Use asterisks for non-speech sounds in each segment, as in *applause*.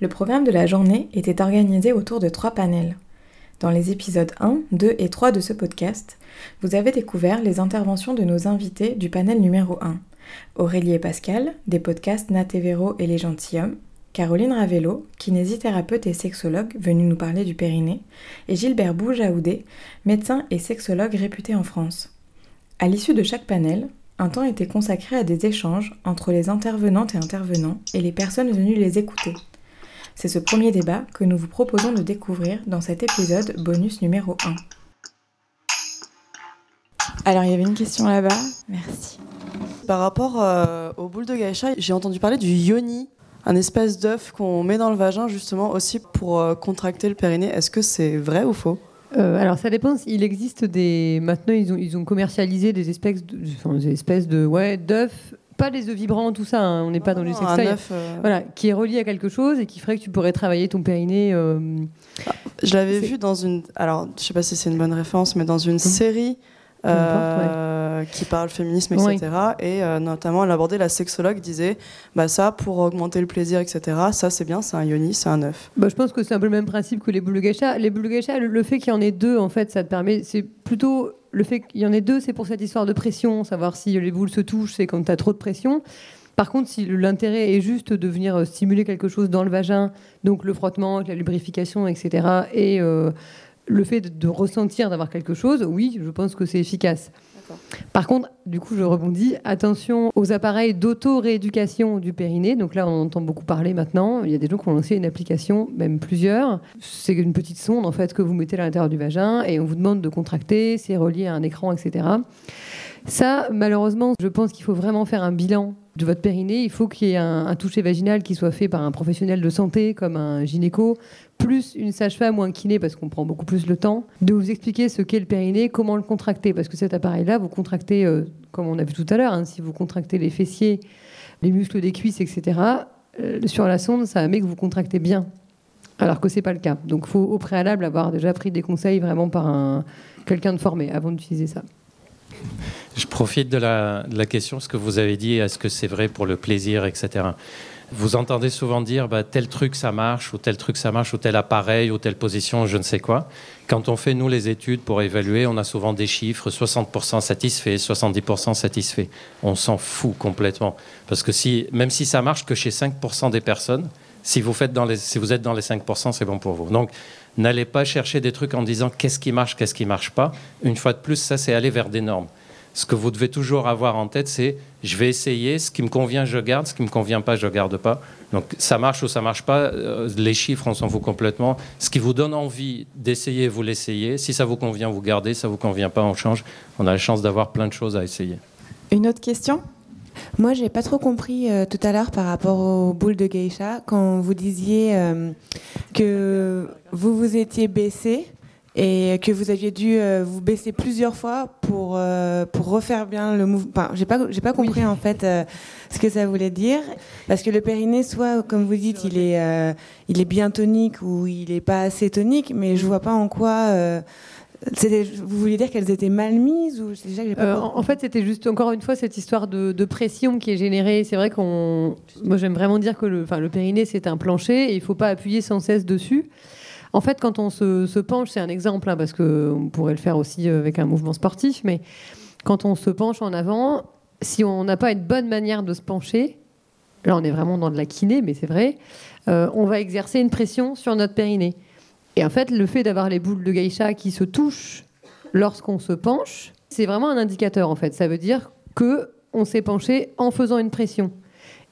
Le programme de la journée était organisé autour de trois panels. Dans les épisodes 1, 2 et 3 de ce podcast, vous avez découvert les interventions de nos invités du panel numéro 1. Aurélie et Pascal, des podcasts Nat et et les gentilshommes, Caroline Ravello, kinésithérapeute et sexologue venue nous parler du périnée, et Gilbert Boujaoudé, médecin et sexologue réputé en France. À l'issue de chaque panel, un temps était consacré à des échanges entre les intervenantes et intervenants et les personnes venues les écouter. C'est ce premier débat que nous vous proposons de découvrir dans cet épisode bonus numéro 1. Alors, il y avait une question là-bas. Merci. Par rapport euh, aux boules de gaïcha, j'ai entendu parler du yoni, un espèce d'œuf qu'on met dans le vagin justement aussi pour euh, contracter le périnée. Est-ce que c'est vrai ou faux? Euh, alors ça dépend. Il existe des. Maintenant, ils ont, ils ont commercialisé des espèces de, enfin, des espèces de ouais d'œufs. Pas des œufs vibrants, tout ça. hein, on n'est pas dans sextoy. œuf, euh, Voilà, qui est relié à quelque chose et qui ferait que tu pourrais travailler ton périnée. euh, Je l'avais vu dans une. Alors, je sais pas si c'est une bonne référence, mais dans une série Euh, qui parle féminisme, Oui. etc. Et euh, notamment, elle abordait la sexologue disait bah ça pour augmenter le plaisir, etc. Ça c'est bien, c'est un yoni, c'est un œuf. Bah, je pense que c'est un peu le même principe que les boules geisha. Les boules geisha, le, le fait qu'il y en ait deux, en fait, ça te permet. C'est plutôt le fait qu'il y en ait deux, c'est pour cette histoire de pression, savoir si les boules se touchent, c'est quand tu as trop de pression. Par contre, si l'intérêt est juste de venir euh, stimuler quelque chose dans le vagin, donc le frottement, la lubrification, etc., et euh, le fait de, de ressentir d'avoir quelque chose, oui, je pense que c'est efficace. Par contre, du coup, je rebondis. Attention aux appareils d'auto-rééducation du périnée. Donc là, on entend beaucoup parler maintenant. Il y a des gens qui ont lancé une application, même plusieurs. C'est une petite sonde en fait que vous mettez à l'intérieur du vagin et on vous demande de contracter. C'est relié à un écran, etc. Ça, malheureusement, je pense qu'il faut vraiment faire un bilan de votre périnée. Il faut qu'il y ait un, un toucher vaginal qui soit fait par un professionnel de santé, comme un gynéco, plus une sage-femme ou un kiné, parce qu'on prend beaucoup plus le temps, de vous expliquer ce qu'est le périnée, comment le contracter. Parce que cet appareil-là, vous contractez, euh, comme on a vu tout à l'heure, hein, si vous contractez les fessiers, les muscles des cuisses, etc., euh, sur la sonde, ça met que vous contractez bien. Alors que c'est pas le cas. Donc, il faut au préalable avoir déjà pris des conseils vraiment par un, quelqu'un de formé avant d'utiliser ça. Je profite de la, question, ce que vous avez dit, est-ce que c'est vrai pour le plaisir, etc. Vous entendez souvent dire bah, tel truc ça marche, ou tel truc ça marche, ou tel appareil, ou telle position, je ne sais quoi. Quand on fait, nous, les études pour évaluer, on a souvent des chiffres 60% satisfaits, 70% satisfaits. On s'en fout complètement. Parce que même si ça marche que chez 5% des personnes, si vous, si vous êtes dans les 5%, c'est bon pour vous. Donc, n'allez pas chercher des trucs en disant qu'est-ce qui marche, qu'est-ce qui marche pas. Une fois de plus, ça, c'est aller vers des normes. Ce que vous devez toujours avoir en tête, c'est je vais essayer, ce qui me convient, je garde, ce qui me convient pas, je garde pas. Donc ça marche ou ça marche pas, euh, les chiffres, on s'en fout complètement. Ce qui vous donne envie d'essayer, vous l'essayez. Si ça vous convient, vous gardez. Ça vous convient pas, on change. On a la chance d'avoir plein de choses à essayer. Une autre question? Moi, j'ai pas trop compris euh, tout à l'heure par rapport aux boules de geisha quand vous disiez euh, que vous vous étiez baissé et que vous aviez dû euh, vous baisser plusieurs fois pour pour refaire bien le mouvement. Enfin, j'ai pas j'ai pas compris en fait ce que ça voulait dire parce que le périnée, soit comme vous dites, il est il est bien tonique ou il est pas assez tonique, mais je vois pas en quoi. Vous vouliez dire qu'elles étaient mal mises ou déjà que pas Euh, en fait, c'était juste encore une fois cette histoire de, de pression qui est générée. C'est vrai qu'on. Moi, j'aime vraiment dire que le, enfin, le périnée, c'est un plancher et il ne faut pas appuyer sans cesse dessus. En fait, quand on se, se penche, c'est un exemple, hein, parce qu'on pourrait le faire aussi euh, avec un mouvement sportif, mais quand on se penche en avant, si on n'a pas une bonne manière de se pencher, là, on est vraiment dans de la kiné, mais c'est vrai, euh, on va exercer une pression sur notre périnée. Et en fait, le fait d'avoir les boules de geisha qui se touchent lorsqu'on se penche, c'est vraiment un indicateur en fait. Ça veut dire que on s'est penché en faisant une pression.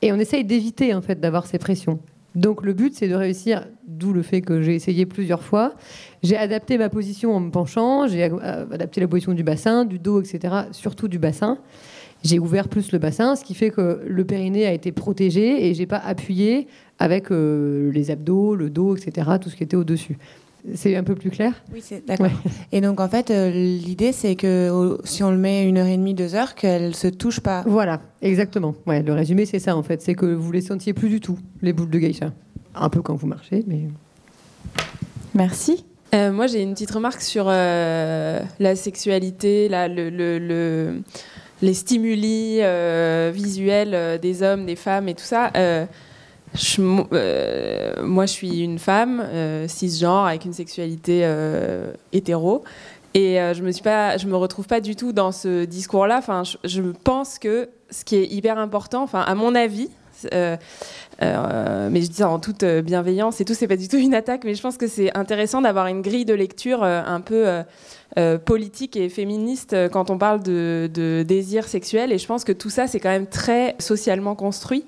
Et on essaye d'éviter en fait d'avoir ces pressions. Donc le but c'est de réussir, d'où le fait que j'ai essayé plusieurs fois. J'ai adapté ma position en me penchant, j'ai euh, adapté la position du bassin, du dos, etc. Surtout du bassin. J'ai ouvert plus le bassin, ce qui fait que le périnée a été protégé et j'ai pas appuyé avec euh, les abdos, le dos, etc. Tout ce qui était au-dessus. C'est un peu plus clair? Oui, c'est d'accord. Ouais. Et donc en fait, euh, l'idée c'est que au- si on le met une heure et demie, deux heures, qu'elle se touche pas. Voilà, exactement. Ouais, le résumé, c'est ça en fait. C'est que vous les sentiez plus du tout, les boules de geisha. Un peu quand vous marchez, mais. Merci. Euh, moi, j'ai une petite remarque sur euh, la sexualité, la- le- le- le- les stimuli euh, visuels euh, des hommes, des femmes et tout ça. Euh, moi, je suis une femme cisgenre avec une sexualité hétéro. Et je me me retrouve pas du tout dans ce discours-là. Enfin, je, je, pense que ce qui est hyper important, enfin, à mon avis, mais je dis ça en toute bienveillance et tout, c'est pas du tout une attaque, mais je pense que c'est intéressant d'avoir une grille de lecture un peu politique et féministe quand on parle de, de, désir sexuel. Et je pense que tout ça, c'est quand même très socialement construit.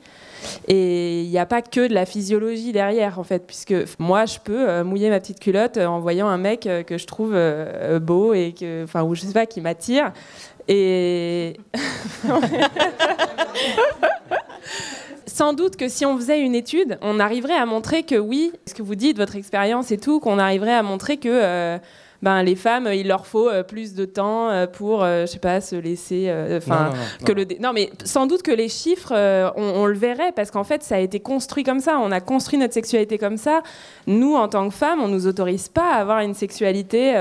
Et il n'y a pas que de la physiologie derrière, en fait, puisque moi, je peux euh, mouiller ma petite culotte euh, en voyant un mec euh, que je trouve beau et que, enfin, ou je sais pas, qui m'attire. Et. *laughs* Sans doute que si on faisait une étude, on arriverait à montrer que oui, ce que vous dites, votre expérience et tout, qu'on arriverait à montrer que ben, les femmes, il leur faut euh, plus de temps euh, pour, euh, je sais pas, se laisser. Enfin, que le. Non, mais sans doute que les chiffres, on, le verrait parce qu'en fait, ça a été construit comme ça. On a construit notre sexualité comme ça. Nous, en tant que femmes, on nous autorise pas à avoir une sexualité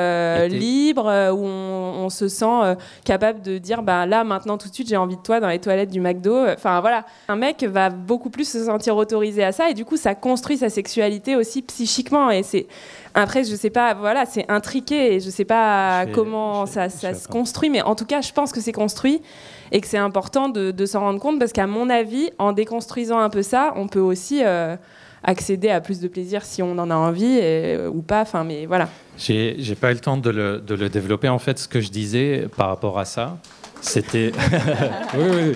libre où on, se sent capable de dire, bah là, maintenant, tout de suite, j'ai envie de toi dans les toilettes du McDo. Enfin, voilà. Un mec va beaucoup plus se sentir autorisé à ça et du coup, ça construit sa sexualité aussi psychiquement et c'est après, je sais pas, voilà, c'est intriqué et je sais pas comment ça, se construit, mais en tout cas, je pense que c'est construit et que c'est important de, s'en rendre compte parce qu'à mon avis, en déconstruisant un peu ça, on peut aussi euh, accéder à plus de plaisir si on en a envie euh, ou pas. Enfin, mais voilà. J'ai pas eu le temps de le, de le, développer. En fait, ce que je disais par rapport à ça, c'était. *laughs* oui, oui.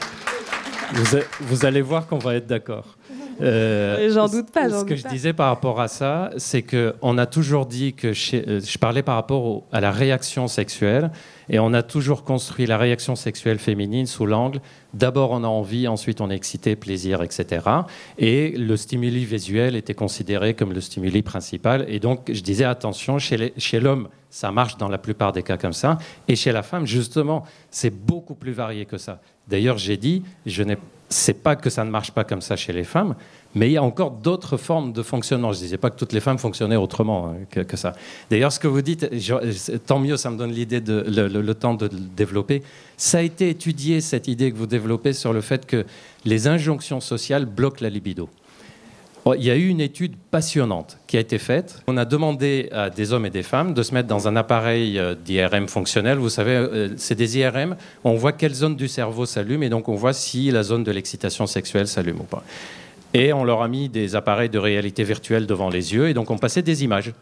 Vous, vous allez voir qu'on va être d'accord. Euh, J'en doute pas. Ce que je disais par rapport à ça, c'est qu'on a toujours dit que euh, je parlais par rapport à la réaction sexuelle, et on a toujours construit la réaction sexuelle féminine sous l'angle d'abord on a envie, ensuite on est excité, plaisir, etc. Et le stimuli visuel était considéré comme le stimuli principal. Et donc je disais attention, chez l'homme, ça marche dans la plupart des cas comme ça, et chez la femme, justement, c'est beaucoup plus varié que ça. D'ailleurs, j'ai dit, je n'ai c'est pas que ça ne marche pas comme ça chez les femmes, mais il y a encore d'autres formes de fonctionnement. Je ne disais pas que toutes les femmes fonctionnaient autrement hein, que, ça. D'ailleurs, ce que vous dites, tant mieux, ça me donne l'idée de le, temps de le développer. Ça a été étudié cette idée que vous développez sur le fait que les injonctions sociales bloquent la libido. Oh, il y a eu une étude passionnante qui a été faite. On a demandé à des hommes et des femmes de se mettre dans un appareil euh, d'IRM fonctionnel. Vous savez, euh, c'est des IRM. On voit quelle zone du cerveau s'allume et donc on voit si la zone de l'excitation sexuelle s'allume ou pas. Et on leur a mis des appareils de réalité virtuelle devant les yeux et donc on passait des images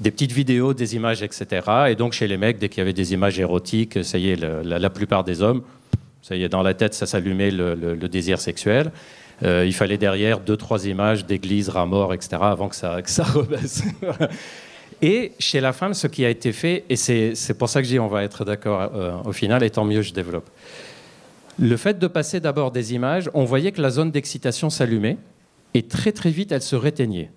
des petites vidéos, des images, etc. Et donc chez les mecs, dès qu'il y avait des images érotiques, ça y est, la, plupart des hommes, ça y est, dans la tête, ça s'allumait le, désir sexuel. Euh, il fallait derrière deux, trois images d'église, rats morts, etc., avant que ça, *laughs* que ça et chez la femme, ce qui a été fait, et c'est pour ça que je dis on va être d'accord euh, au final, et tant mieux, je développe. Le fait de passer d'abord des images, on voyait que la zone d'excitation s'allumait, et très très vite, elle se réteignait.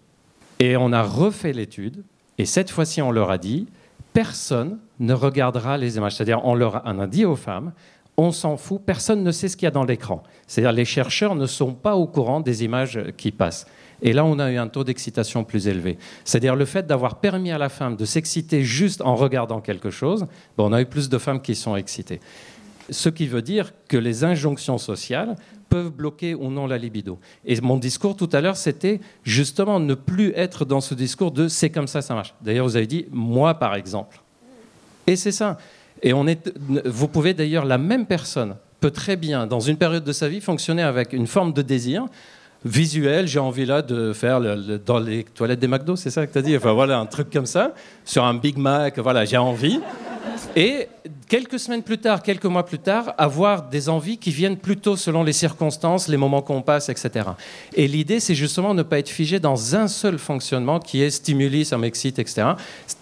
Et on a refait l'étude, et cette fois-ci, on leur a dit, personne ne regardera les images. C'est-à-dire, on leur a dit aux femmes, on s'en fout, personne ne sait ce qu'il y a dans l'écran. C'est-à-dire les chercheurs ne sont pas au courant des images qui passent. Et là, on a eu un taux d'excitation plus élevé. C'est-à-dire le fait d'avoir permis à la femme de s'exciter juste en regardant quelque chose, on a eu plus de femmes qui sont excitées. Ce qui veut dire que les injonctions sociales peuvent bloquer ou non la libido. Et mon discours tout à l'heure, c'était justement ne plus être dans ce discours de c'est comme ça, ça marche. D'ailleurs, vous avez dit moi, par exemple. Et c'est ça. Et on est, vous pouvez d'ailleurs, la même personne peut très bien, dans une période de sa vie, fonctionner avec une forme de désir visuel. J'ai envie là de faire dans les toilettes des McDo, c'est ça que tu as dit? Enfin voilà, un truc comme ça, sur un Big Mac, voilà, j'ai envie. Et quelques semaines plus tard, quelques mois plus tard, avoir des envies qui viennent plutôt selon les circonstances, les moments qu'on passe, etc. Et l'idée, c'est justement ne pas être figé dans un seul fonctionnement qui est stimuli, ça m'excite, etc.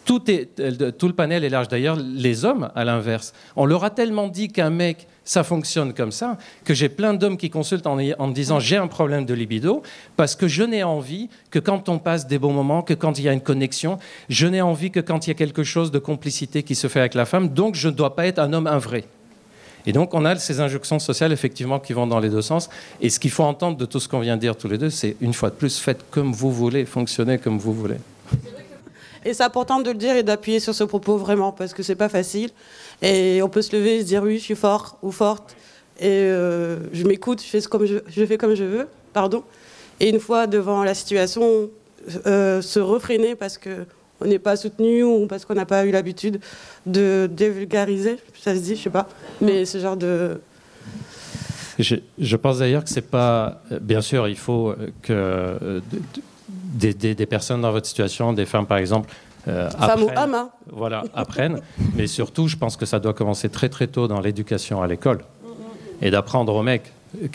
Euh, tout le panel est large. D'ailleurs, les hommes, à l'inverse, on leur a tellement dit qu'un mec ça fonctionne comme ça, que j'ai plein d'hommes qui consultent en, me disant j'ai un problème de libido, parce que je n'ai envie que quand on passe des bons moments, que quand il y a une connexion, je n'ai envie que quand il y a quelque chose de complicité qui se fait avec la femme, donc je ne dois pas être un homme un vrai. Et donc on a ces injonctions sociales effectivement qui vont dans les deux sens. Et ce qu'il faut entendre de tout ce qu'on vient de dire tous les deux, c'est une fois de plus, faites comme vous voulez, fonctionnez comme vous voulez. Et c'est important de le dire et d'appuyer sur ce propos vraiment, parce que c'est pas facile. Et on peut se lever et se dire oui, je suis fort ou forte. Et euh, je m'écoute, je fais, comme je, je fais comme je veux. Pardon. et une fois devant la situation, euh, se refréner parce que on n'est pas soutenu ou parce qu'on n'a pas eu l'habitude de dévulgariser, ça se dit, je sais pas, mais ce genre de je, je pense d'ailleurs que c'est pas. Bien sûr, il faut que euh, des, des- des personnes dans votre situation, des femmes par exemple, euh, femme ou apprennent- homme. hein. voilà, apprennent. *laughs* mais surtout, je pense que ça doit commencer très très tôt dans l'éducation à l'école. Et d'apprendre au mec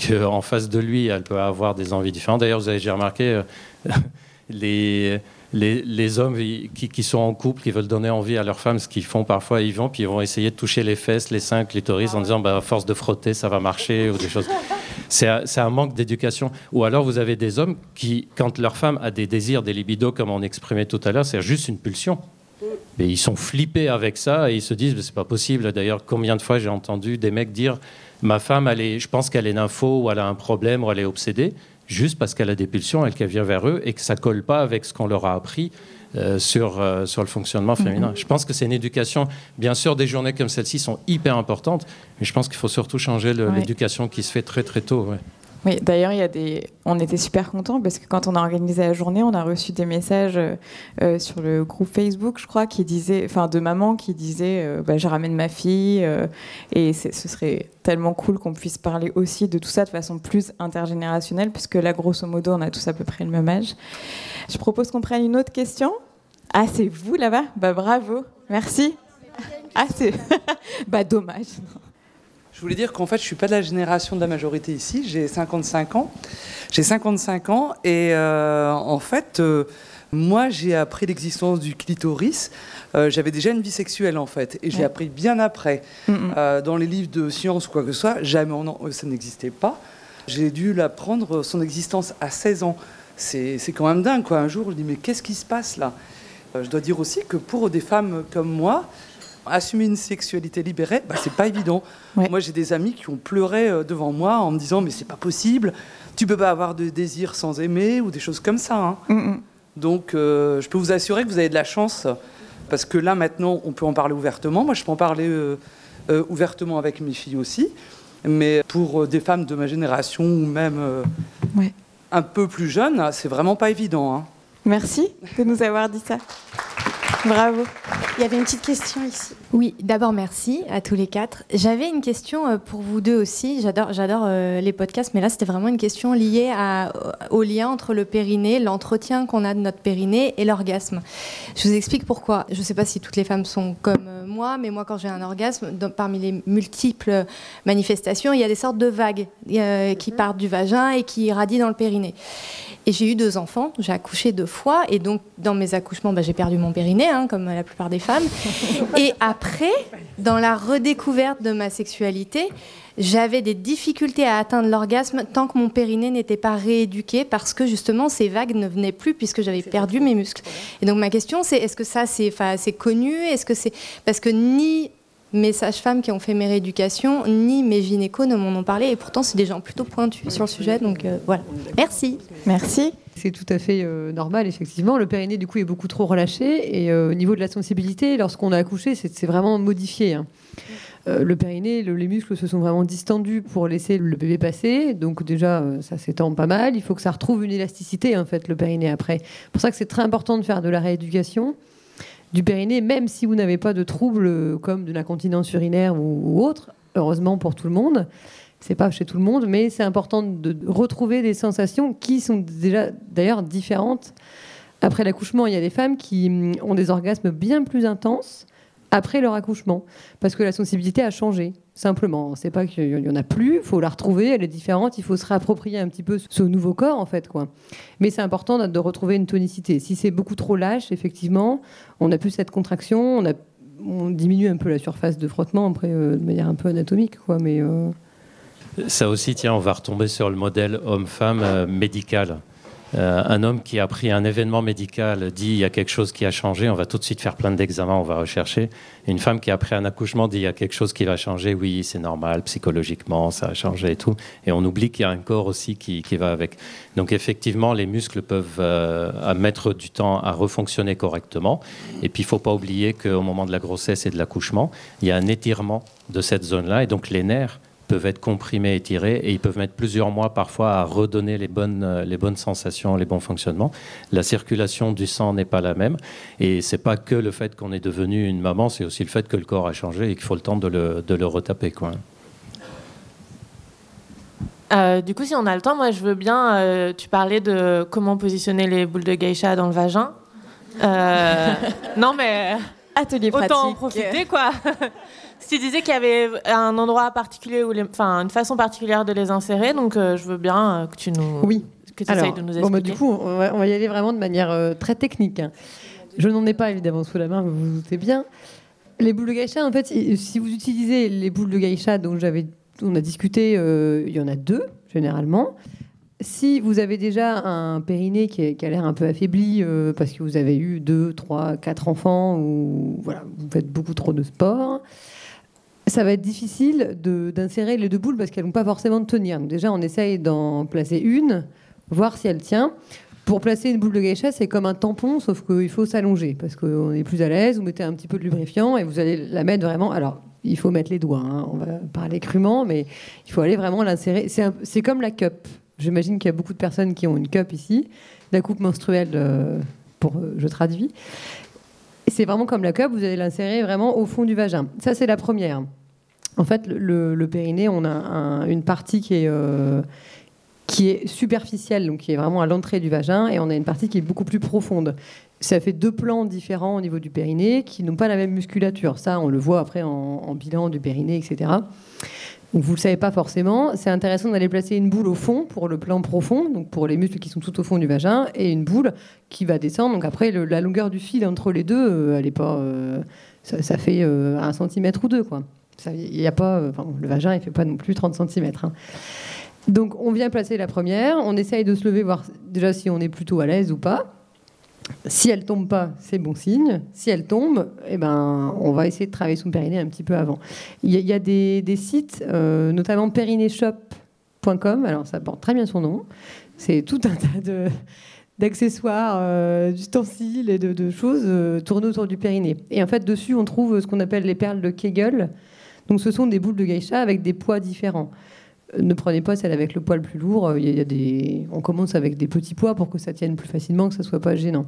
qu'en face de lui, elle peut avoir des envies différentes. D'ailleurs, vous avez déjà remarqué, euh, *laughs* les, les, les hommes qui, qui sont en couple, qui veulent donner envie à leur femme, ce qu'ils font parfois, ils vont, puis ils vont essayer de toucher les fesses, les seins, clitoris, en disant, bah, à force de frotter, ça va marcher, ou des choses. *laughs* C'est un, manque d'éducation. Ou alors, vous avez des hommes qui, quand leur femme a des désirs, des libidos, comme on exprimait tout à l'heure, c'est juste une pulsion. Mais ils sont flippés avec ça et ils se disent c'est pas possible. D'ailleurs, combien de fois j'ai entendu des mecs dire ma femme, elle je pense qu'elle est nympho ou elle a un problème ou elle est obsédée, juste parce qu'elle a des pulsions et qu'elle vient vers eux et que ça colle pas avec ce qu'on leur a appris euh, sur, euh, sur le fonctionnement féminin. Je pense que c'est une éducation. Bien sûr, des journées comme celle-ci sont hyper importantes, mais je pense qu'il faut surtout changer Ouais. l'éducation qui se fait très très tôt. ouais. Oui, d'ailleurs. On était super contents parce que quand on a organisé la journée, on a reçu des messages euh, euh, sur le groupe Facebook, je crois, qui disaient, enfin, de maman qui disait, euh, bah, je ramène ma fille, euh, et ce serait tellement cool qu'on puisse parler aussi de tout ça de façon plus intergénérationnelle, puisque là, grosso modo, on a tous à peu près le même âge. Je propose qu'on prenne une autre question. Ah, c'est vous là-bas? Bah bravo, merci. Ah, c'est. *laughs* bah dommage. Je voulais dire qu'en fait, je suis pas de la génération de la majorité ici. J'ai 55 ans. J'ai 55 ans et euh, en fait, euh, moi, j'ai appris l'existence du clitoris. Euh, J'avais déjà une vie sexuelle en fait, et j'ai Ouais. appris bien après. Mm, dans les livres de science ou quoi que ce soit, jamais on ça n'existait pas. J'ai dû l'apprendre son existence à 16 ans. C'est quand même dingue quoi. Un jour, je dis mais qu'est-ce qui se passe là? Je dois dire aussi que pour des femmes comme moi, assumer une sexualité libérée, bah, c'est pas évident. Ouais. Moi, j'ai des amis qui ont pleuré euh, devant moi en me disant mais c'est pas possible, tu peux pas avoir de désir sans aimer ou des choses comme ça. hein. Mm, mm. Donc, euh, je peux vous assurer que vous avez de la chance parce que là maintenant, on peut en parler ouvertement. Moi, je peux en parler euh, euh, ouvertement avec mes filles aussi. Mais pour des femmes de ma génération ou même Ouais. un peu plus jeunes, c'est vraiment pas évident. hein. Merci de nous avoir dit ça. Bravo. Il y avait une petite question ici. Oui, d'abord merci à tous les quatre. J'avais une question euh, pour vous deux aussi. J'adore, j'adore euh, les podcasts, mais là c'était vraiment une question liée à- au lien entre le périnée, l'entretien qu'on a de notre périnée et l'orgasme. Je vous explique pourquoi. Je ne sais pas si toutes les femmes sont comme euh, moi, mais moi quand j'ai un orgasme, dans- parmi les multiples manifestations, il y a des sortes de vagues euh, qui partent du vagin et qui irradient dans le périnée. Et j'ai eu deux enfants, j'ai accouché deux fois, et donc dans mes accouchements, bah, j'ai perdu mon périnée, hein, comme la plupart des femmes. *laughs* Et après, dans la redécouverte de ma sexualité, j'avais des difficultés à atteindre l'orgasme tant que mon périnée n'était pas rééduqué, parce que justement ces vagues ne venaient plus puisque j'avais perdu mes muscles. Et donc ma question, c'est est-ce que ça c'est, connu? Est-ce que c'est parce que ni mes sages-femmes qui ont fait mes rééducations, ni mes gynécos ne m'en ont parlé, et pourtant c'est des gens plutôt pointus sur le sujet. Donc euh, voilà. Merci. Merci. C'est tout à fait euh, normal, effectivement. Le périnée, du coup, est beaucoup trop relâché. Et euh, au niveau de la sensibilité, lorsqu'on a accouché, c'est vraiment modifié. hein. Euh, le périnée, le- les muscles se sont vraiment distendus pour laisser le bébé passer. Donc déjà, euh, ça s'étend pas mal. Il faut que ça retrouve une élasticité, en fait, le périnée après. C'est pour ça que c'est très important de faire de la rééducation du périnée, même si vous n'avez pas de troubles euh, comme de l'incontinence urinaire ou, autre. Heureusement pour tout le monde. C'est pas chez tout le monde, mais c'est important de retrouver des sensations qui sont déjà d'ailleurs différentes. Après l'accouchement, il y a des femmes qui hum, ont des orgasmes bien plus intenses après leur accouchement, parce que la sensibilité a changé, simplement. C'est pas qu'il y en a plus, il faut la retrouver, elle est différente, il faut se réapproprier un petit peu ce nouveau corps, en fait. quoi. Mais c'est important de- retrouver une tonicité. Si c'est beaucoup trop lâche, effectivement, on n'a plus cette contraction, on, a, diminue un peu la surface de frottement, euh, de manière un peu anatomique, quoi, mais... euh, Ça aussi, tiens, on va retomber sur le modèle homme-femme euh, médical. Euh, un homme qui a pris un événement médical dit il y a quelque chose qui a changé, on va tout de suite faire plein d'examens, on va rechercher. Une femme qui a pris un accouchement dit il y a quelque chose qui va changer, oui, c'est normal, psychologiquement, ça a changé et tout. Et on oublie qu'il y a un corps aussi qui, qui va avec. Donc effectivement, les muscles peuvent euh, mettre du temps à refonctionner correctement. Et puis il faut pas oublier qu'au moment de la grossesse et de l'accouchement, il y a un étirement de cette zone-là, et donc les nerfs peuvent être comprimés, étirés, et ils peuvent mettre plusieurs mois parfois à redonner les bonnes, les bonnes sensations, les bons fonctionnements. La circulation du sang n'est pas la même, et c'est pas que le fait qu'on est devenu une maman, c'est aussi le fait que le corps a changé et qu'il faut le temps de le, de le retaper. Quoi. Euh, du coup, si on a le temps, moi je veux bien. Euh, tu parlais de comment positionner les boules de geisha dans le vagin. Euh, *laughs* non, mais. Atelier autant en profiter, quoi. Si tu disais qu'il y avait un endroit particulier, ou enfin, une façon particulière de les insérer, donc je veux bien que tu nous. Oui. Que tu essayes de nous expliquer. Bon, bah, du coup, on va, y aller vraiment de manière très technique. Hein. Je n'en ai pas évidemment sous la main, vous vous doutez bien. Les boules de geisha, en fait, si vous utilisez les boules de geisha dont j'avais on a discuté, euh, il y en a deux généralement. Si vous avez déjà un périnée qui, a l'air un peu affaibli euh, parce que vous avez eu deux, trois, quatre enfants ou voilà, vous faites beaucoup trop de sport, ça va être difficile d'insérer les deux boules parce qu'elles vont pas forcément tenir. déjà, on essaye d'en placer une, voir si elle tient. Pour placer une boule de geisha, c'est comme un tampon, sauf qu'il faut s'allonger parce qu'on est plus à l'aise. Vous mettez un petit peu de lubrifiant et vous allez la mettre vraiment. Alors, il faut mettre les doigts. Hein. On va parler crûment, mais il faut aller vraiment l'insérer. C'est comme la cup. J'imagine qu'il y a beaucoup de personnes qui ont une cup ici, la coupe menstruelle, euh, pour, euh, je traduis. C'est vraiment comme la cup, vous allez l'insérer vraiment au fond du vagin. Ça, c'est la première. En fait, le, périnée, on a une partie qui est, euh, qui est superficielle, donc qui est vraiment à l'entrée du vagin, et on a une partie qui est beaucoup plus profonde ça fait deux plans différents au niveau du périnée qui n'ont pas la même musculature. Ça, on le voit après en, bilan du périnée, etc. Donc vous ne le savez pas forcément. C'est intéressant d'aller placer une boule au fond pour le plan profond, donc pour les muscles qui sont tout au fond du vagin, et une boule qui va descendre. Donc après, la longueur du fil entre les deux, euh, elle est pas, euh, ça, fait un centimètre ou deux. Quoi. Y a pas, le vagin, il fait pas non plus 30 centimètres. Hein. Donc on vient placer la première, on essaye de se lever, voir déjà si on est plutôt à l'aise ou pas. Si elle tombe pas, c'est bon signe. Si elle tombe, eh ben, on va essayer de travailler son périnée un petit peu avant. Il y, a, des, sites, euh, notamment périnéshop.com. Alors, ça porte très bien son nom. C'est tout un *laughs* tas d'accessoires, euh, d'ustensiles et de, choses euh, tournées autour du périnée. Et en fait, dessus, on trouve ce qu'on appelle les perles de Kegel. Donc, ce sont des boules de geisha avec des poids différents ne prenez pas celle avec le poids le plus lourd. Il y a des... On commence avec des petits poids pour que ça tienne plus facilement, que ça soit pas gênant.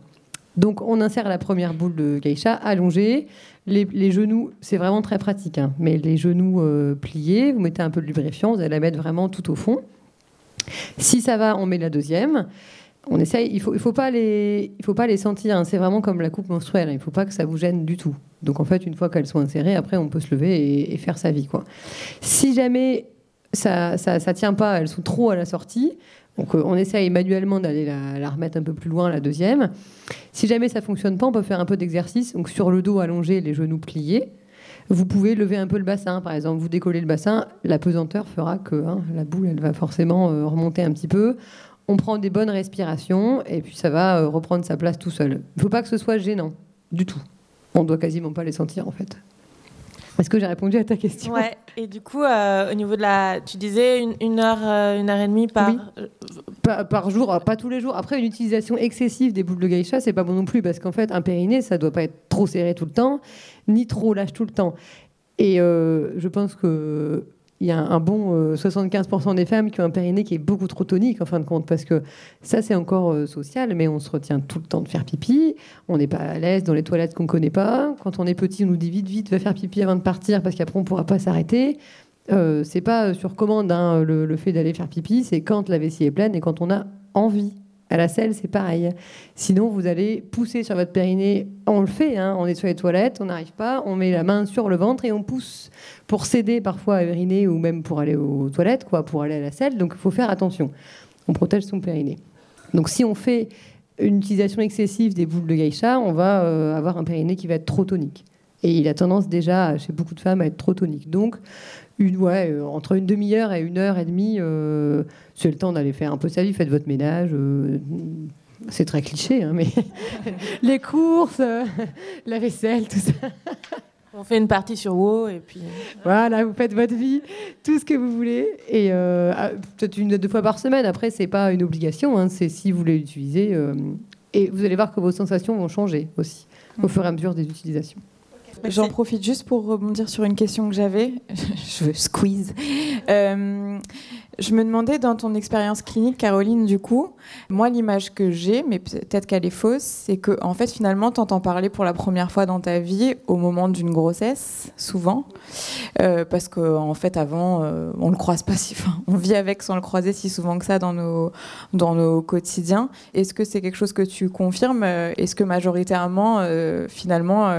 Donc on insère la première boule de geisha allongée. Les, genoux, c'est vraiment très pratique, hein. mais les genoux euh, pliés, vous mettez un peu de lubrifiant, vous allez la mettre vraiment tout au fond. Si ça va, on met la deuxième. On essaye, il faut, il faut, pas les, il faut pas les sentir, hein. c'est vraiment comme la coupe menstruelle, il ne faut pas que ça vous gêne du tout. Donc en fait, une fois qu'elles sont insérées, après on peut se lever et, et faire sa vie. Quoi. Si jamais ça, ça, tient pas, elles sont trop à la sortie. Donc euh, on essaye manuellement d'aller la, remettre un peu plus loin, la deuxième. Si jamais ça fonctionne pas, on peut faire un peu d'exercice. Donc sur le dos allongé, les genoux pliés. Vous pouvez lever un peu le bassin, par exemple. Vous décollez le bassin, la pesanteur fera que hein, la boule, elle va forcément euh, remonter un petit peu. On prend des bonnes respirations et puis ça va euh, reprendre sa place tout seul. Il ne faut pas que ce soit gênant du tout. On doit quasiment pas les sentir en fait. Est-ce que j'ai répondu à ta question? Ouais. Et du coup, euh, au niveau de la, tu disais une, heure, euh, une heure et demie par... par, jour, pas tous les jours. Après, une utilisation excessive des boules de geisha, c'est pas bon non plus parce qu'en fait, un périnée, ça doit pas être trop serré tout le temps, ni trop lâche tout le temps. Et euh, je pense que il y a un bon 75% euh, des femmes qui ont un périnée qui est beaucoup trop tonique en fin de compte, parce que ça c'est encore euh, social, mais on se retient tout le temps de faire pipi, on n'est pas à l'aise dans les toilettes qu'on connaît pas. Quand on est petit, on nous dit vite, vite, va faire pipi avant de partir, parce qu'après on pourra pas s'arrêter. Euh, c'est pas sur commande hein, le, fait d'aller faire pipi, c'est quand la vessie est pleine et quand on a envie. À la selle, c'est pareil. Sinon, vous allez pousser sur votre périnée. On le fait, hein, on est sur les toilettes, on n'arrive pas, on met la main sur le ventre et on pousse pour s'aider parfois à uriner ou même pour aller aux toilettes, quoi, pour aller à la selle. Donc, il faut faire attention. On protège son périnée. Donc, si on fait une utilisation excessive des boules de geisha, on va euh, avoir un périnée qui va être trop tonique. Et il a tendance déjà, chez beaucoup de femmes, à être trop tonique. Donc, une, ouais, euh, entre une demi-heure et une heure et demie, euh, c'est le temps d'aller faire un peu sa vie, faites votre ménage. Euh, c'est très cliché, hein, mais *laughs* les courses, la vaisselle, tout ça. On fait une partie sur WoW et puis. Voilà, vous faites votre vie, tout ce que vous voulez. Et ah, peut-être une ou deux fois par semaine. Après, c'est pas une obligation, hein, c'est si vous voulez l'utiliser. et vous allez voir que vos sensations vont changer aussi au fur et à mesure des utilisations. J'en profite juste pour rebondir sur une question que j'avais. *laughs* Je veux squeeze. Euh, je me demandais dans ton expérience clinique, Caroline, du coup, moi l'image que j'ai, mais peut-être qu'elle est fausse, c'est que en fait finalement tu entends parler pour la première fois dans ta vie au moment d'une grossesse, souvent, euh, parce qu'en en fait avant euh, on le croise pas si, enfin, on vit avec sans le croiser si souvent que ça dans nos dans nos quotidiens. Est-ce que c'est quelque chose que tu confirmes? Est-ce que majoritairement finalement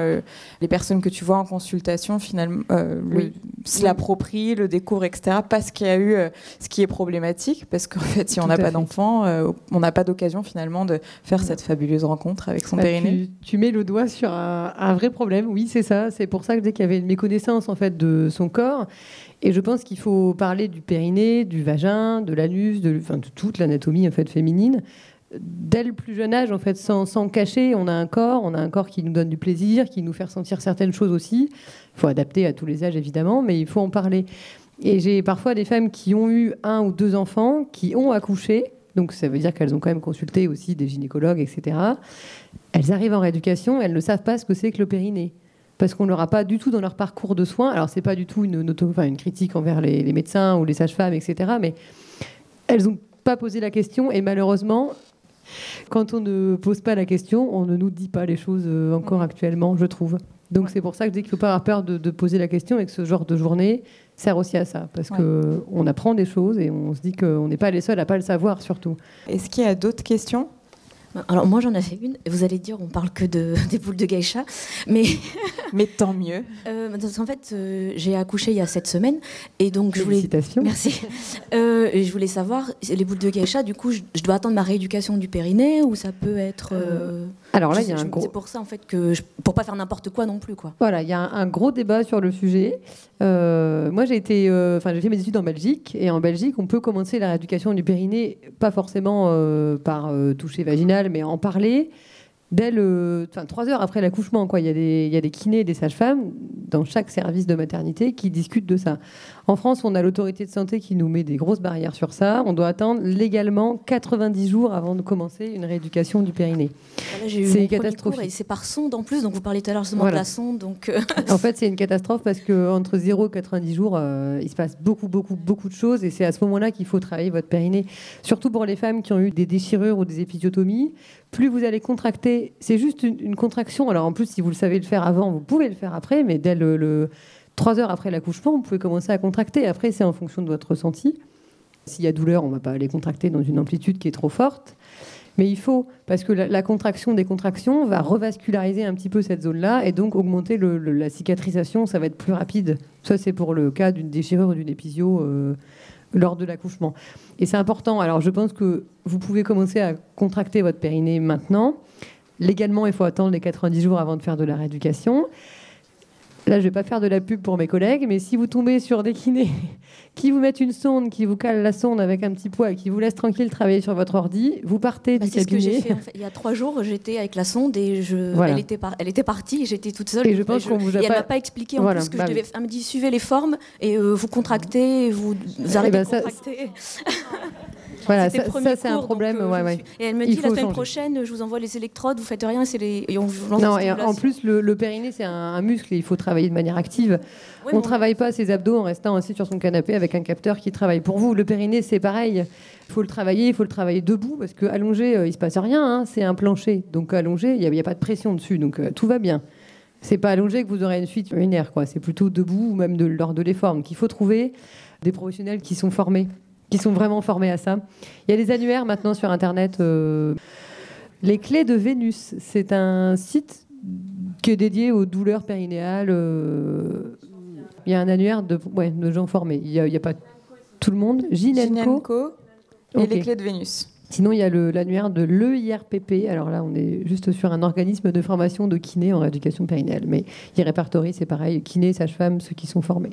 les personnes que tu vois en consultation finalement le, se l'approprient, le découvrent, etc. Parce qu'il y a eu ce qui est problématique, parce qu'en fait, si on n'a pas d'enfant, euh, on n'a pas d'occasion finalement de faire cette fabuleuse rencontre avec son bah, périnée. Tu, mets le doigt sur un, vrai problème, oui, c'est ça. C'est pour ça que je dis qu'il y avait une méconnaissance en fait de son corps. Et je pense qu'il faut parler du périnée, du vagin, de l'anus, de, enfin, de toute l'anatomie en fait féminine dès le plus jeune âge, en fait, sans, sans, cacher, on a un corps, on a un corps qui nous donne du plaisir, qui nous fait ressentir certaines choses aussi. Il faut adapter à tous les âges, évidemment, mais il faut en parler. Et j'ai parfois des femmes qui ont eu un ou deux enfants, qui ont accouché. Donc ça veut dire qu'elles ont quand même consulté aussi des gynécologues, etc. Elles arrivent en rééducation, elles ne savent pas ce que c'est que le périnée. Parce qu'on ne leur a pas du tout dans leur parcours de soins. Alors c'est pas du tout une, critique envers les, médecins ou les sages-femmes, etc. Mais elles n'ont pas posé la question et malheureusement, quand on ne pose pas la question, on ne nous dit pas les choses euh, encore actuellement, je trouve. Donc c'est pour ça que je dis qu'il ne faut pas avoir peur de, de, poser la question et que ce genre de journée, sert aussi à ça, parce qu'on apprend des choses et on se dit qu'on n'est pas les seuls à pas le savoir surtout. Est-ce qu'il y a d'autres questions? Alors moi j'en avais une. Vous allez dire on parle que de, *laughs* des boules de geisha, mais *laughs* mais tant mieux. Euh, en fait euh, j'ai accouché il y a sept semaines et donc je voulais merci. *laughs* Euh, et je voulais savoir les boules de geisha. Du coup je, dois attendre ma rééducation du périnée ou ça peut être. Euh, alors là il y a un gros. C'est pour ça en fait que je, pour pas faire n'importe quoi non plus quoi. Voilà il y a un, gros débat sur le sujet. moi j'ai été enfin j'ai fait mes études en Belgique et en Belgique on peut commencer la rééducation du périnée pas forcément par toucher vaginal mais en parler dès le, enfin, trois heures après l'accouchement. Quoi. Il, y a des, il y a des kinés et des sages-femmes dans chaque service de maternité qui discutent de ça. En France, on a l'autorité de santé qui nous met des grosses barrières sur ça. On doit attendre légalement 90 jours avant de commencer une rééducation du périnée. c'est catastrophique. Et c'est par sonde en plus, donc vous parlez tout à l'heure justement de la sonde. Donc euh, en fait, c'est une catastrophe parce qu'entre 0 et 90 jours, euh, il se passe beaucoup, beaucoup, beaucoup de choses. Et c'est à ce moment-là qu'il faut travailler votre périnée. Surtout pour les femmes qui ont eu des déchirures ou des épisiotomies plus vous allez contracter, c'est juste une, contraction. Alors en plus, si vous le savez le faire avant, vous pouvez le faire après, mais dès le, 3 heures après l'accouchement, vous pouvez commencer à contracter. Après, c'est en fonction de votre ressenti. S'il y a douleur, on ne va pas aller contracter dans une amplitude qui est trop forte. Mais il faut, parce que la, contraction des contractions va revasculariser un petit peu cette zone-là et donc augmenter la cicatrisation, ça va être plus rapide. Ça, c'est pour le cas d'une déchirure ou d'une épisio. Euh, lors de l'accouchement. Et c'est important. Alors, je pense que vous pouvez commencer à contracter votre périnée maintenant. Légalement, il faut attendre les 90 jours avant de faire de la rééducation. Là, je ne vais pas faire de la pub pour mes collègues, mais si vous tombez sur des kinés *laughs* qui vous mettent une sonde, qui vous cale la sonde avec un petit poids et qui vous laisse tranquille travailler sur votre ordi, vous partez bah, du cabinet. Ce que j'ai fait, Il y a trois jours, j'étais avec la sonde et je, elle, était elle était partie, j'étais toute seule. Et je pense qu'on vous a et elle m'a pas expliqué en plus que je bah devais. Elle me dit suivez les formes et euh, vous contractez, vous, vous arrêtez bah, de contracter. *laughs* Voilà, ça, c'est un problème. Euh, et elle me dit la semaine prochaine, je vous envoie les électrodes, vous faites rien, c'est les. Et on non, et en plus, le, périnée, c'est un, muscle et il faut travailler de manière active. on ne travaille pas ses abdos en restant assis sur son canapé avec un capteur qui travaille pour vous. Le périnée, c'est pareil. Il faut le travailler, il faut le travailler debout parce que allongé, euh, il se passe rien. Hein. c'est un plancher, donc allongé, il n'y a, pas de pression dessus, donc euh, tout va bien. C'est pas allongé que vous aurez une fuite urinaire, quoi. C'est plutôt debout ou même de, lors de l'effort. Donc il faut trouver des professionnels qui sont formés qui sont vraiment formés à ça. Il y a des annuaires maintenant sur Internet. Euh, les clés de Vénus, c'est un site qui est dédié aux douleurs périnéales. Euh, il y a un annuaire de, ouais, de gens formés. Il n'y a, a, pas tout le monde. Ginenco et les clés de Vénus. Sinon, il y a l'annuaire de l'EIRPP. Alors là, on est juste sur un organisme de formation de kiné en rééducation périnéale. Mais il répertorie, c'est pareil, kiné, sage-femme, ceux qui sont formés.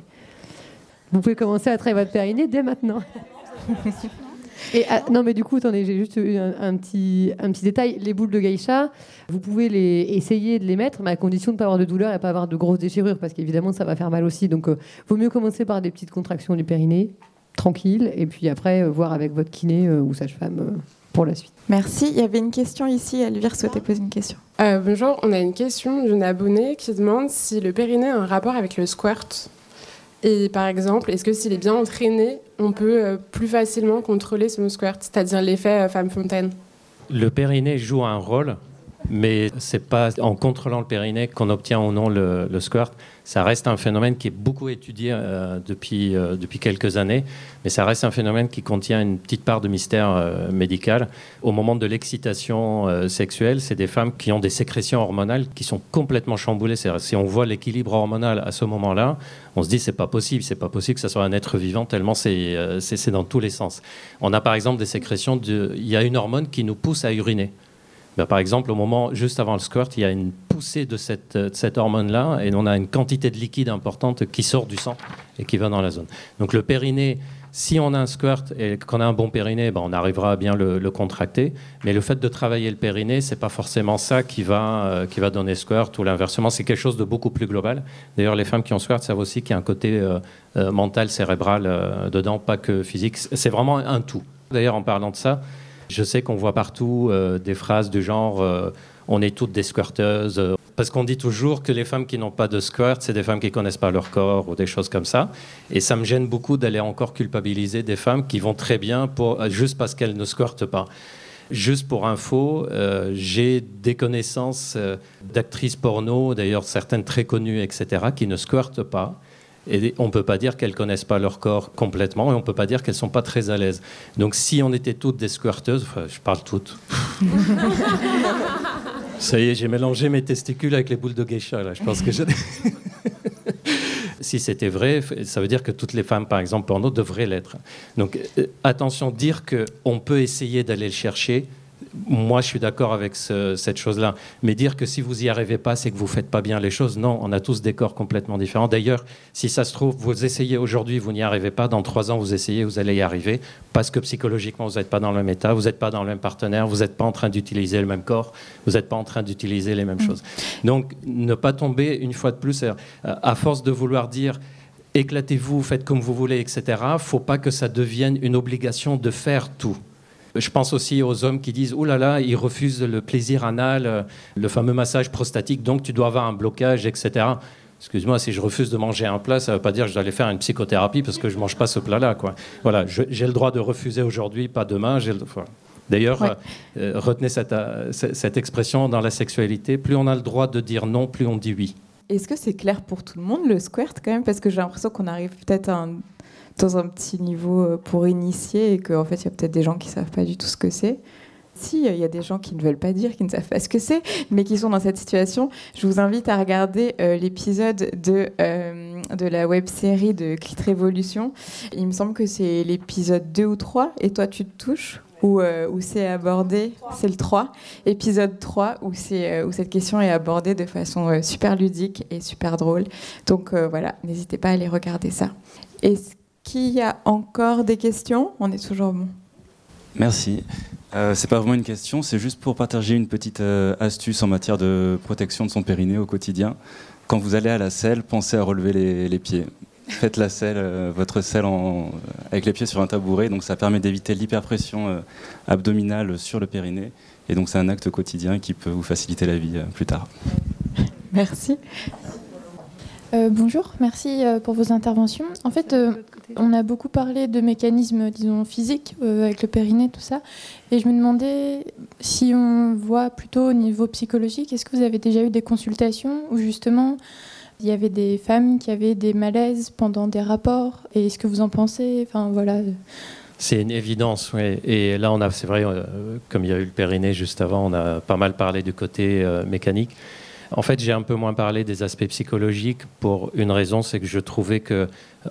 Vous pouvez commencer à travailler votre périnée dès maintenant. *laughs* Et ah, non, mais du coup, attendez, j'ai juste un, petit, un petit détail. Les boules de geisha, vous pouvez les, essayer de les mettre, mais à condition de ne pas avoir de douleur et pas avoir de grosses déchirures, parce qu'évidemment, ça va faire mal aussi. Donc, il euh, vaut mieux commencer par des petites contractions du périnée, tranquille, et puis après, euh, voir avec votre kiné euh, ou sage-femme pour la suite. Merci. Il y avait une question ici. Elvire souhaitait poser une question. Euh, bonjour, on a une question d'une abonnée qui demande si le périnée a un rapport avec le squirt. Et par exemple, est-ce que s'il est bien entraîné, on peut euh, plus facilement contrôler son squirt, c'est-à-dire l'effet euh, femme fontaine? Le périnée joue un rôle, mais c'est pas en contrôlant le périnée qu'on obtient ou non le, le squirt. Ça reste un phénomène qui est beaucoup étudié euh, depuis, euh, depuis quelques années, mais ça reste un phénomène qui contient une petite part de mystère euh, médical. Au moment de l'excitation sexuelle, c'est des femmes qui ont des sécrétions hormonales qui sont complètement chamboulées. Si on voit l'équilibre hormonal à ce moment-là, on se dit c'est pas possible, c'est pas possible que ça soit un être vivant tellement c'est dans tous les sens. On a par exemple des sécrétions il y a une hormone qui nous pousse à uriner. Ben, par exemple, au moment juste avant le squirt, il y a une poussée de cette, de cette hormone-là et on a une quantité de liquide importante qui sort du sang et qui va dans la zone. Donc le périnée, si on a un squirt et qu'on a un bon périnée, ben, on arrivera à bien le, contracter. Mais le fait de travailler le périnée, c'est pas forcément ça qui va, euh, qui va donner squirt ou l'inversement. C'est quelque chose de beaucoup plus global. D'ailleurs, les femmes qui ont squirt savent aussi qu'il y a un côté euh, euh, mental, cérébral euh, dedans, pas que physique. C'est vraiment un tout. D'ailleurs, en parlant de ça, je sais qu'on voit partout euh, des phrases du genre euh, on est toutes des squirteuses. euh, parce qu'on dit toujours que les femmes qui n'ont pas de squirt, c'est des femmes qui connaissent pas leur corps ou des choses comme ça. Et ça me gêne beaucoup d'aller encore culpabiliser des femmes qui vont très bien juste parce qu'elles ne squirtent pas. Juste pour info, j'ai des connaissances d'actrices porno, d'ailleurs certaines très connues, etc., qui ne squirtent pas. Et on ne peut pas dire qu'elles connaissent pas leur corps complètement, et on ne peut pas dire qu'elles sont pas très à l'aise. Donc si on était toutes des squirteuses, enfin, je parle toutes. *laughs* Ça y est, j'ai mélangé mes testicules avec les boules de geisha. Là. Je pense que je... *laughs* si c'était vrai, ça veut dire que toutes les femmes, par exemple, porno, devraient l'être. Donc euh, attention, dire qu'on peut essayer d'aller le chercher, moi je suis d'accord avec ce- cette chose-là. Mais dire que si vous n'y arrivez pas, c'est que vous ne faites pas bien les choses, non, on a tous des corps complètement différents. D'ailleurs, si ça se trouve, vous essayez aujourd'hui, vous n'y arrivez pas, dans trois ans, vous essayez, vous allez y arriver, parce que psychologiquement, vous n'êtes pas dans le même état, vous n'êtes pas dans le même partenaire, vous n'êtes pas en train d'utiliser le même corps, vous n'êtes pas en train d'utiliser les mêmes choses. Donc, ne pas tomber, une fois de plus, euh, à force de vouloir dire éclatez-vous, faites comme vous voulez, etc., faut pas que ça devienne une obligation de faire tout. Je pense aussi aux hommes qui disent, oh là là, ils refusent le plaisir anal, euh, le fameux massage prostatique, donc tu dois avoir un blocage, etc. Excuse-moi, si je refuse de manger un plat, ça ne veut pas dire que je dois aller faire une psychothérapie parce que je ne mange pas ce plat-là. Quoi. Voilà, j'ai le droit de refuser aujourd'hui, pas demain. j'ai le- voilà. D'ailleurs, Ouais. euh, euh, retenez cette, euh, cette- cette expression dans la sexualité, plus on a le droit de dire non, plus on dit oui. Est-ce que c'est clair pour tout le monde le squirt quand même? Parce que j'ai l'impression qu'on arrive peut-être à un- dans un petit niveau euh, pour initier et qu'en fait il y a peut-être des gens qui savent pas du tout ce que c'est. Si, il y a des gens qui ne veulent pas dire, qui ne savent pas ce que c'est, mais qui sont dans cette situation. Je vous invite à regarder euh, l'épisode de, euh, de la web série de Clit Révolution. Il me semble que c'est l'épisode 2 ou 3, et toi tu te touches où, où c'est abordé, c'est le 3, épisode 3, où, c'est, où cette question est abordée de façon super ludique et super drôle. Donc voilà, n'hésitez pas à aller regarder ça. Qu'il y a encore des questions? On est toujours bon. Merci. Euh, c'est pas vraiment une question, c'est juste pour partager une petite euh, astuce en matière de protection de son périnée au quotidien. Quand vous allez à la selle, pensez à relever les, les pieds. Faites la selle, euh, votre selle en- avec les pieds sur un tabouret, donc ça permet d'éviter l'hyperpression euh, abdominale sur le périnée. Et donc c'est un acte quotidien qui peut vous faciliter la vie euh, plus tard. Merci. Euh, bonjour, merci euh, pour vos interventions. En fait, euh, on a beaucoup parlé de mécanismes, disons, physiques, avec le périnée, tout ça. Et je me demandais si on voit plutôt au niveau psychologique, est-ce que vous avez déjà eu des consultations où justement il y avait des femmes qui avaient des malaises pendant des rapports? Et est-ce que vous en pensez? Enfin, voilà. C'est une évidence, oui. Et là, on a, c'est vrai, comme il y a eu le périnée juste avant, on a pas mal parlé du côté mécanique. En fait, j'ai un peu moins parlé des aspects psychologiques pour une raison, c'est que je trouvais que,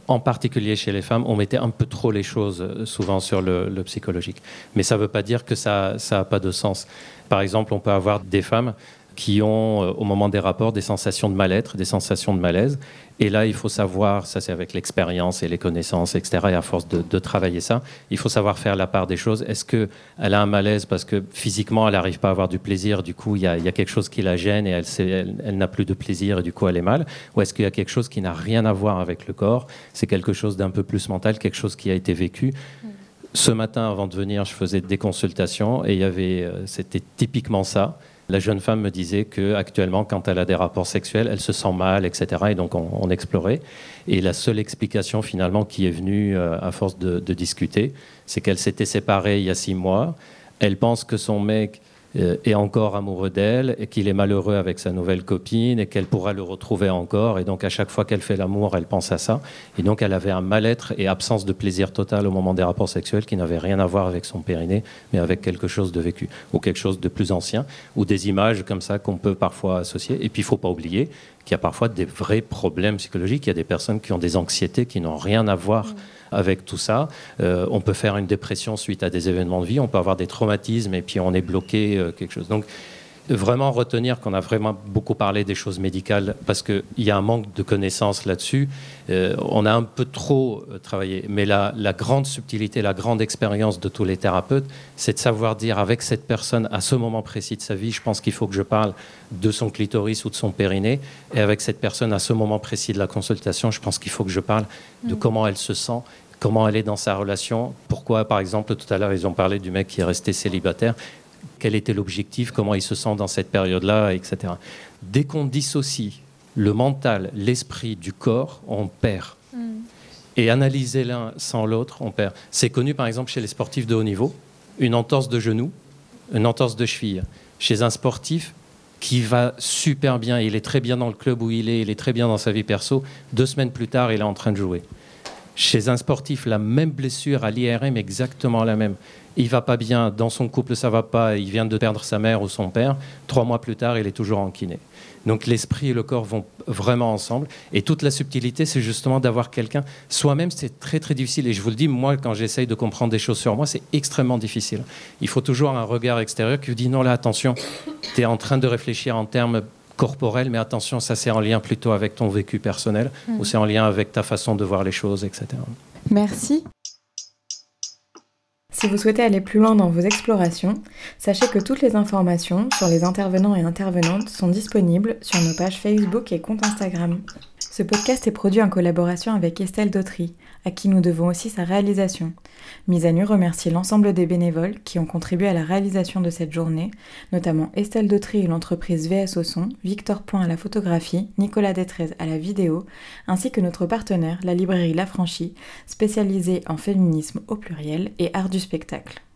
en particulier chez les femmes, on mettait un peu trop les choses euh, souvent sur le, le psychologique. Mais ça ne veut pas dire que ça n'a pas de sens. Par exemple, on peut avoir des femmes qui ont, euh, au moment des rapports, des sensations de mal-être, des sensations de malaise. Et là, il faut savoir, ça c'est avec l'expérience et les connaissances, etc., et à force de, de travailler ça, il faut savoir faire la part des choses. Est-ce qu'elle a un malaise parce que physiquement, elle n'arrive pas à avoir du plaisir, du coup, il y a, il y a quelque chose qui la gêne et elle, elle, elle n'a plus de plaisir et du coup, elle est mal? Ou est-ce qu'il y a quelque chose qui n'a rien à voir avec le corps C'est quelque chose d'un peu plus mental, quelque chose qui a été vécu? Ce matin, avant de venir, je faisais des consultations et il y avait, euh, c'était typiquement ça. La jeune femme me disait que actuellement, quand elle a des rapports sexuels, elle se sent mal, etc. Et donc on, explorait. Et la seule explication finalement qui est venue euh, à force de, de discuter, c'est qu'elle s'était séparée il y a six mois. Elle pense que son mec est encore amoureux d'elle et qu'il est malheureux avec sa nouvelle copine et qu'elle pourra le retrouver encore. Et donc à chaque fois qu'elle fait l'amour, elle pense à ça. Et donc elle avait un mal-être et absence de plaisir total au moment des rapports sexuels qui n'avait rien à voir avec son périnée, mais avec quelque chose de vécu ou quelque chose de plus ancien ou des images comme ça qu'on peut parfois associer. Et puis il faut pas oublier qu'il y a parfois des vrais problèmes psychologiques. Il y a des personnes qui ont des anxiétés qui n'ont rien à voir. Mmh avec tout ça. Euh, on peut faire une dépression suite à des événements de vie, on peut avoir des traumatismes et puis on est bloqué euh, quelque chose. Donc vraiment retenir qu'on a vraiment beaucoup parlé des choses médicales parce qu'il y a un manque de connaissances là-dessus. Euh, on a un peu trop travaillé. Mais la, la, grande subtilité, la grande expérience de tous les thérapeutes, c'est de savoir dire avec cette personne à ce moment précis de sa vie, je pense qu'il faut que je parle de son clitoris ou de son périnée. Et avec cette personne à ce moment précis de la consultation, je pense qu'il faut que je parle de mm. comment elle se sent comment elle est dans sa relation. Pourquoi, par exemple, tout à l'heure, ils ont parlé du mec qui est resté célibataire. Quel était l'objectif Comment il se sent dans cette période-là, etc. Dès qu'on dissocie le mental, l'esprit du corps, on perd. Mm. Et analyser l'un sans l'autre, on perd. C'est connu, par exemple, chez les sportifs de haut niveau. Une entorse de genou, une entorse de cheville. Chez un sportif, qui va super bien, il est très bien dans le club où il est, il est très bien dans sa vie perso. Deux semaines plus tard, il est en train de jouer. Chez un sportif, la même blessure à l'IRM, exactement la même. Il va pas bien, dans son couple ça va pas, il vient de perdre sa mère ou son père. Trois mois plus tard, il est toujours en kiné. Donc l'esprit et le corps vont vraiment ensemble. Et toute la subtilité, c'est justement d'avoir quelqu'un. Soi-même, c'est très très difficile. Et je vous le dis, moi, quand j'essaye de comprendre des choses sur moi, c'est extrêmement difficile. Il faut toujours un regard extérieur qui vous dit non, là, attention, tu es en train de réfléchir en termes corporel, mais attention, ça c'est en lien plutôt avec ton vécu personnel ou c'est en lien avec ta façon de voir les choses, etc. Merci. Si vous souhaitez aller plus loin dans vos explorations, sachez que toutes les informations sur les intervenants et intervenantes sont disponibles sur nos pages Facebook et compte Instagram. Ce podcast est produit en collaboration avec Estelle Dautry, à qui nous devons aussi sa réalisation. Mise à nu remercie l'ensemble des bénévoles qui ont contribué à la réalisation de cette journée, notamment Estelle Dautry et l'entreprise VS au son, Victor Point à la photographie, Nicolas Détrez à la vidéo, ainsi que notre partenaire, la librairie La Franchie, spécialisée en féminisme au pluriel et art du spectacle.